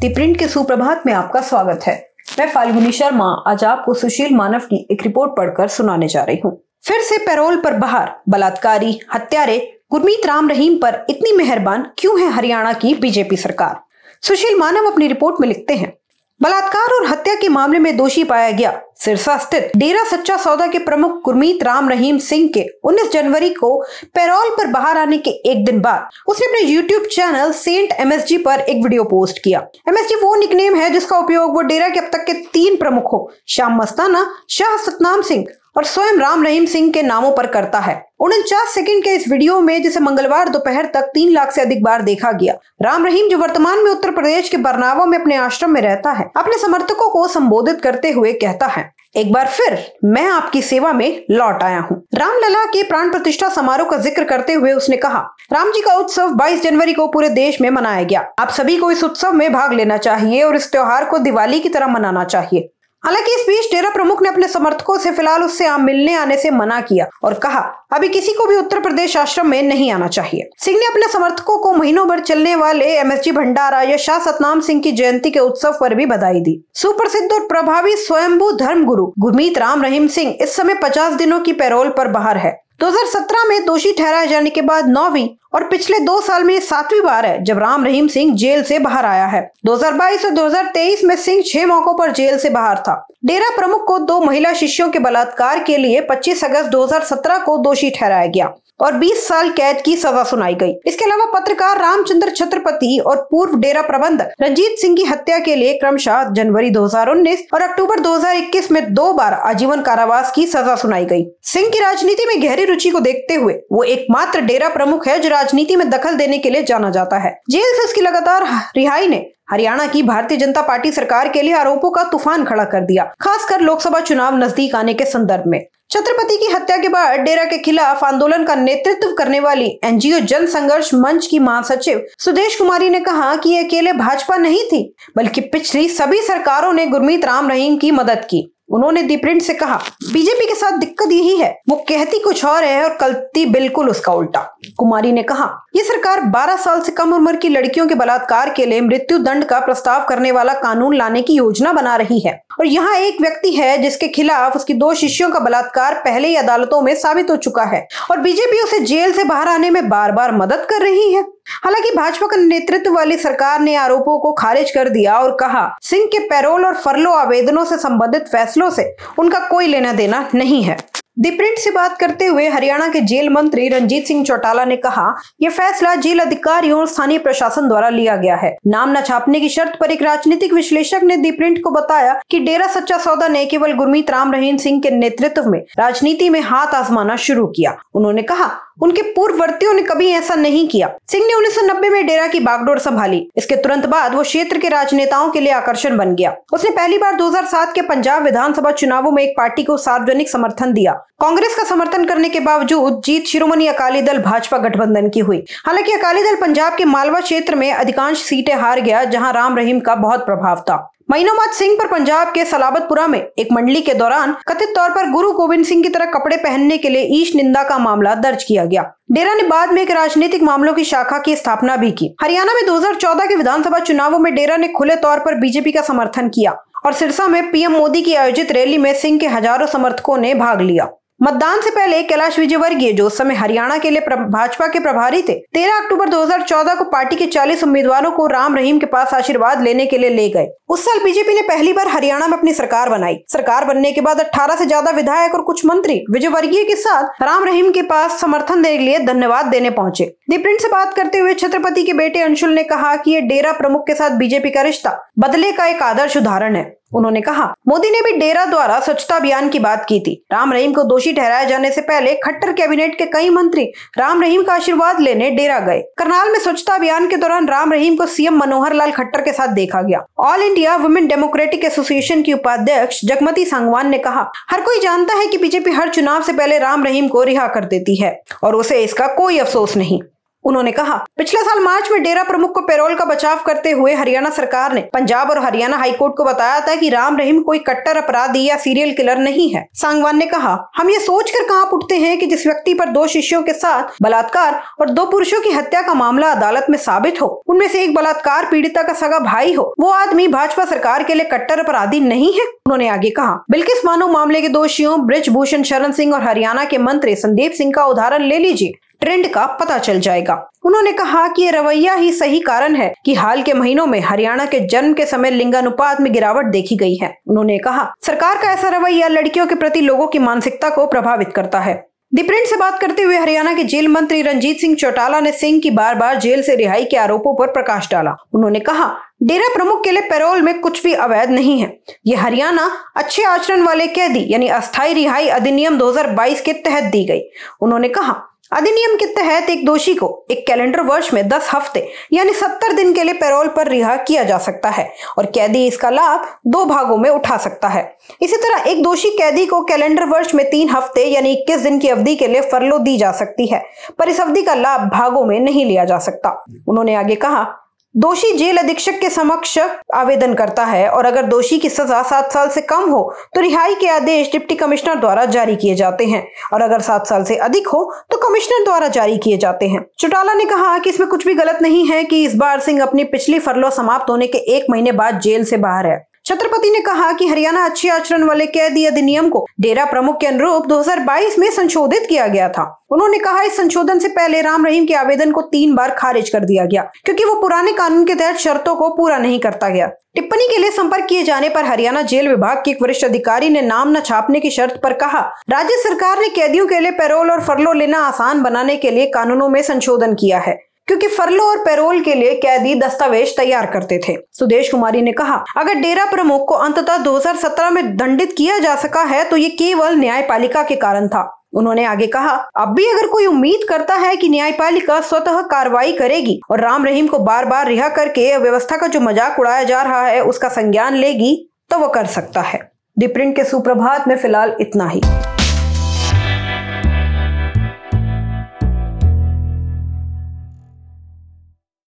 दी print के सुप्रभात में आपका स्वागत है। मैं फाल्गुनी शर्मा, आज आपको सुशील मानव की एक रिपोर्ट पढ़कर सुनाने जा रही हूँ। फिर से पैरोल पर बाहर, बलात्कारी, हत्यारे, गुरमीत राम रहीम पर इतनी मेहरबान क्यों है हरियाणा की बीजेपी सरकार? सुशील मानव अपनी रिपोर्ट में लिखते हैं, बलात्कार और हत्या के मामले में दोषी पाया गया। सिरसा स्थित डेरा सच्चा सौदा के प्रमुख गुरमीत राम रहीम सिंह के 19 जनवरी को पैरोल पर बाहर आने के एक दिन बाद उसने अपने यूट्यूब चैनल सेंट एमएसजी पर एक वीडियो पोस्ट किया। एमएसजी वो निकनेम है जिसका उपयोग वो डेरा के अब तक के तीन प्रमुखों, श्याम मस्ताना, शाह सतनाम सिंह और स्वयं राम रहीम सिंह के नामों पर करता है। उनचास सेकंड के इस वीडियो में, जिसे मंगलवार दोपहर तक तीन लाख से अधिक बार देखा गया। राम रहीम जो वर्तमान में उत्तर प्रदेश के बरनावा में अपने आश्रम में रहता है, अपने समर्थकों को संबोधित करते हुए कहता है एक बार फिर मैं आपकी सेवा में लौट आया हूँ। रामलला के प्राण प्रतिष्ठा समारोह का ज़िक्र करते हुए उसने कहा, राम जी का उत्सव 22 जनवरी को पूरे देश में मनाया गया। आप सभी को इस उत्सव में भाग लेना चाहिए और इस त्योहार को दिवाली की तरह मनाना चाहिए। हालाँकि इस बीच डेरा प्रमुख ने अपने समर्थकों से फ़िलहाल उससे मिलने आने से मना किया और कहा, अभी किसी को भी उत्तर प्रदेश आश्रम में नहीं आना चाहिए। सिंह ने अपने समर्थकों को महीनों भर चलने वाले एम एस जी भंडारा या शाह सतनाम सिंह की जयंती के उत्सव पर भी बधाई दी। सुप्रसिद्ध और प्रभावी स्वयंभू धर्म गुरु गुरमीत राम रहीम सिंह इस समय पचास दिनों की पैरोल पर बाहर है। 2017 में दोषी ठहराए जाने के बाद नौवीं और पिछले दो साल में सातवीं बार है जब राम रहीम सिंह जेल से बाहर आया है। 2022 और 2023 में सिंह छह मौकों पर जेल से बाहर था। डेरा प्रमुख को दो महिला शिष्यों के बलात्कार के लिए 25 अगस्त 2017 को दोषी ठहराया गया। और 20 साल कैद की सजा सुनाई गई। इसके अलावा पत्रकार रामचंद्र छत्रपति और पूर्व डेरा प्रबंधक रंजीत सिंह की हत्या के लिए क्रमशः जनवरी 2019 और अक्टूबर 2021 में दो बार आजीवन कारावास की सजा सुनाई गई। सिंह की राजनीति में गहरी रुचि को देखते हुए वो एकमात्र डेरा प्रमुख है जो राजनीति में दखल देने के लिए जाना जाता है। जेल से उसकी लगातार रिहाई ने हरियाणा की भारतीय जनता पार्टी सरकार के लिए आरोपों का तूफ़ान खड़ा कर दिया, खासकर लोकसभा चुनाव नज़दीक आने के संदर्भ में। छत्रपति की हत्या के बाद डेरा के खिलाफ आंदोलन का नेतृत्व करने वाली एनजीओ जन संघर्ष मंच की महासचिव सुदेश कुमारी ने कहा कि ये अकेले भाजपा नहीं थी, बल्कि पिछली सभी सरकारों ने गुरमीत राम रहीम की मदद की। उन्होंने दी प्रिंट से कहा, बीजेपी के साथ दिक्कत यही है, वो कहती कुछ और है और कलती बिल्कुल उसका उल्टा। कुमारी ने कहा, ये सरकार 12 साल से कम उम्र की लड़कियों के बलात्कार के लिए मृत्यु दंड का प्रस्ताव करने वाला कानून लाने की योजना बना रही है और यहाँ एक व्यक्ति है जिसके खिलाफ उसकी दो शिष्यों का बलात्कार पहले ही अदालतों में साबित हो चुका है और बीजेपी उसे जेल से बाहर आने में बार बार मदद कर रही है। हालाँकि भाजपा का नेतृत्व वाली सरकार ने आरोपों को खारिज कर दिया और कहा, सिंह के पैरोल और फरलो आवेदनों से संबंधित फैसलों से उनका कोई लेना देना नहीं है। दी प्रिंट से बात करते हुए हरियाणा के जेल मंत्री रंजीत सिंह चौटाला ने कहा, यह फैसला जेल अधिकारियों और स्थानीय प्रशासन द्वारा लिया गया है। नाम न छापने की शर्त पर एक राजनीतिक विश्लेषक ने दी प्रिंट को बताया कि डेरा सच्चा सौदा ने केवल गुरमीत राम रहीम सिंह के नेतृत्व में, राजनीति में हाथ आजमाना शुरू किया। उन्होंने कहा उनके पूर्ववर्तियों ने कभी ऐसा नहीं किया। सिंह ने 1990 में डेरा की बागडोर संभाली। इसके तुरंत बाद वो क्षेत्र के राजनेताओं के लिए आकर्षण बन गया। उसने पहली बार 2007 के पंजाब विधानसभा चुनावों में एक पार्टी को सार्वजनिक समर्थन दिया। कांग्रेस का समर्थन करने के बावजूद जीत शिरोमणि अकाली दल भाजपा गठबंधन की हुई। हालाँकि अकाली दल पंजाब के मालवा क्षेत्र में अधिकांश सीटें हार गया, जहाँ राम रहीम का बहुत प्रभाव था। महीनों बाद सिंह पर पंजाब के सलाबतपुरा में एक मंडली के दौरान कथित तौर पर गुरु गोविंद सिंह की तरह कपड़े पहनने के लिए ईश निंदा का मामला दर्ज किया गया। डेरा ने बाद में एक राजनीतिक मामलों की शाखा की स्थापना भी की। हरियाणा में 2014 के विधानसभा चुनावों में डेरा ने खुले तौर पर बीजेपी का समर्थन किया और सिरसा में पीएम मोदी की आयोजित रैली में सिंह के हज़ारों समर्थकों ने भाग लिया। मतदान से पहले कैलाश विजयवर्गीय जो उस समय हरियाणा के लिए भाजपा के प्रभारी थे 13 अक्टूबर 2014 को पार्टी के 40 उम्मीदवारों को राम रहीम के पास आशीर्वाद लेने के लिए ले गए। उस साल बीजेपी ने पहली बार हरियाणा में अपनी सरकार बनाई। सरकार बनने के बाद 18 से ज़्यादा विधायक और कुछ मंत्री विजयवर्गीय के साथ राम रहीम के पास समर्थन देने के लिए धन्यवाद देने पहुँचे। दीप्रिंट से बात करते हुए छत्रपति के बेटे अंशुल ने कहा की ये डेरा प्रमुख के साथ बीजेपी का रिश्ता बदले का एक आदर्श उदाहरण है। उन्होंने कहा, मोदी ने भी डेरा द्वारा स्वच्छता अभियान की बात की थी। राम रहीम को दोषी ठहराए जाने से पहले खट्टर कैबिनेट के कई मंत्री राम रहीम का आशीर्वाद लेने डेरा गए। करनाल में स्वच्छता अभियान के दौरान राम रहीम को सीएम मनोहर लाल खट्टर के साथ देखा गया। All India women democratic association की उपाध्यक्ष जगमती सांगवान ने कहा, हर कोई जानता है की बीजेपी हर चुनाव से पहले राम रहीम को रिहा कर देती है और उसे इसका कोई अफसोस नहीं। उन्होंने कहा, पिछले साल मार्च में डेरा प्रमुख को पेरोल का बचाव करते हुए हरियाणा सरकार ने पंजाब और हरियाणा हाईकोर्ट को बताया था कि राम रहीम कोई कट्टर, अपराधी या सीरियल किलर नहीं है। सांगवान ने कहा, हम ये सोच कर कहाँ उठते हैं कि जिस व्यक्ति पर दो शिष्यों के साथ बलात्कार और दो पुरुषों की हत्या का मामला अदालत में साबित हो, उनमें से एक बलात्कार पीड़िता का सगा भाई हो, वो आदमी भाजपा सरकार के लिए कट्टर, अपराधी नहीं है? उन्होंने आगे कहा, बिल्किस मानो मामले के दोषियों ब्रिज भूषण शरण सिंह और हरियाणा के मंत्री संदीप सिंह का उदाहरण ले लीजिए। ट्रेंड का पता चल जाएगा। उन्होंने कहा कि ये रवैया ही सही कारण है कि हाल के महीनों में हरियाणा के जन्म के समय लिंगानुपात में गिरावट देखी गई है। उन्होंने कहा, सरकार का ऐसा रवैया लड़कियों के प्रति लोगों की मानसिकता को प्रभावित करता है। दी प्रिंट से बात करते हुए हरियाणा के जेल मंत्री रंजीत सिंह चौटाला ने सिंह की बार बार जेल से रिहाई के आरोपों पर प्रकाश डाला। उन्होंने कहा, डेरा प्रमुख के लिए पेरोल में कुछ भी अवैध नहीं है। ये हरियाणा अच्छे आचरण वाले कैदी यानी अस्थायी रिहाई अधिनियम 2022 के तहत दी गई। उन्होंने कहा अधिनियम के तहत एक दोषी को एक कैलेंडर वर्ष में 10 हफ़्ते यानी 70 दिन के लिए पैरोल पर रिहा किया जा सकता है और कैदी इसका लाभ दो भागों में उठा सकता है। इसी तरह एक दोषी कैदी को कैलेंडर वर्ष में तीन हफ़्ते यानी 21 दिन की अवधि के लिए फरलो दी जा सकती है, पर इस अवधि का लाभ भागों में नहीं लिया जा सकता। उन्होंने आगे कहा दोषी जेल अधीक्षक के समक्ष आवेदन करता है और अगर दोषी की सजा सात साल से कम हो तो रिहाई के आदेश डिप्टी कमिश्नर द्वारा जारी किए जाते हैं। और अगर सात साल से अधिक हो तो कमिश्नर द्वारा जारी किए जाते हैं। चौटाला ने कहा कि इसमें कुछ भी गलत नहीं है कि इस बार सिंह अपनी पिछली फरलो समाप्त होने के एक महीने बाद जेल से बाहर है। छत्रपति ने कहा कि हरियाणा अच्छे आचरण वाले कैदी अधिनियम को डेरा प्रमुख के अनुरूप 2022 में संशोधित किया गया था। उन्होंने कहा, इस संशोधन से पहले राम रहीम के आवेदन को तीन बार खारिज कर दिया गया, क्योंकि वो पुराने कानून के तहत शर्तों को पूरा नहीं करता गया। टिप्पणी के लिए संपर्क किए जाने पर हरियाणा जेल विभाग के एक वरिष्ठ अधिकारी ने नाम न छापने की शर्त पर कहा, राज्य सरकार ने कैदियों के लिए पैरोल और फरलो लेना आसान बनाने के लिए कानूनों में संशोधन किया है। क्योंकि फरलो और पैरोल के लिए कैदी दस्तावेज़ तैयार करते थे। सुदेश कुमारी ने कहा, अगर डेरा प्रमुख को अंततः 2017 में दंडित किया जा सका है तो ये केवल न्यायपालिका के कारण था। उन्होंने आगे कहा, अब भी अगर कोई उम्मीद करता है कि न्यायपालिका स्वतः कार्रवाई करेगी और राम रहीम को बार बार रिहा करके व्यवस्था का जो मज़ाक उड़ाया जा रहा है, उसका संज्ञान लेगी तो वो कर सकता है। दिप्रिंट के सुप्रभात में फ़िलहाल इतना ही।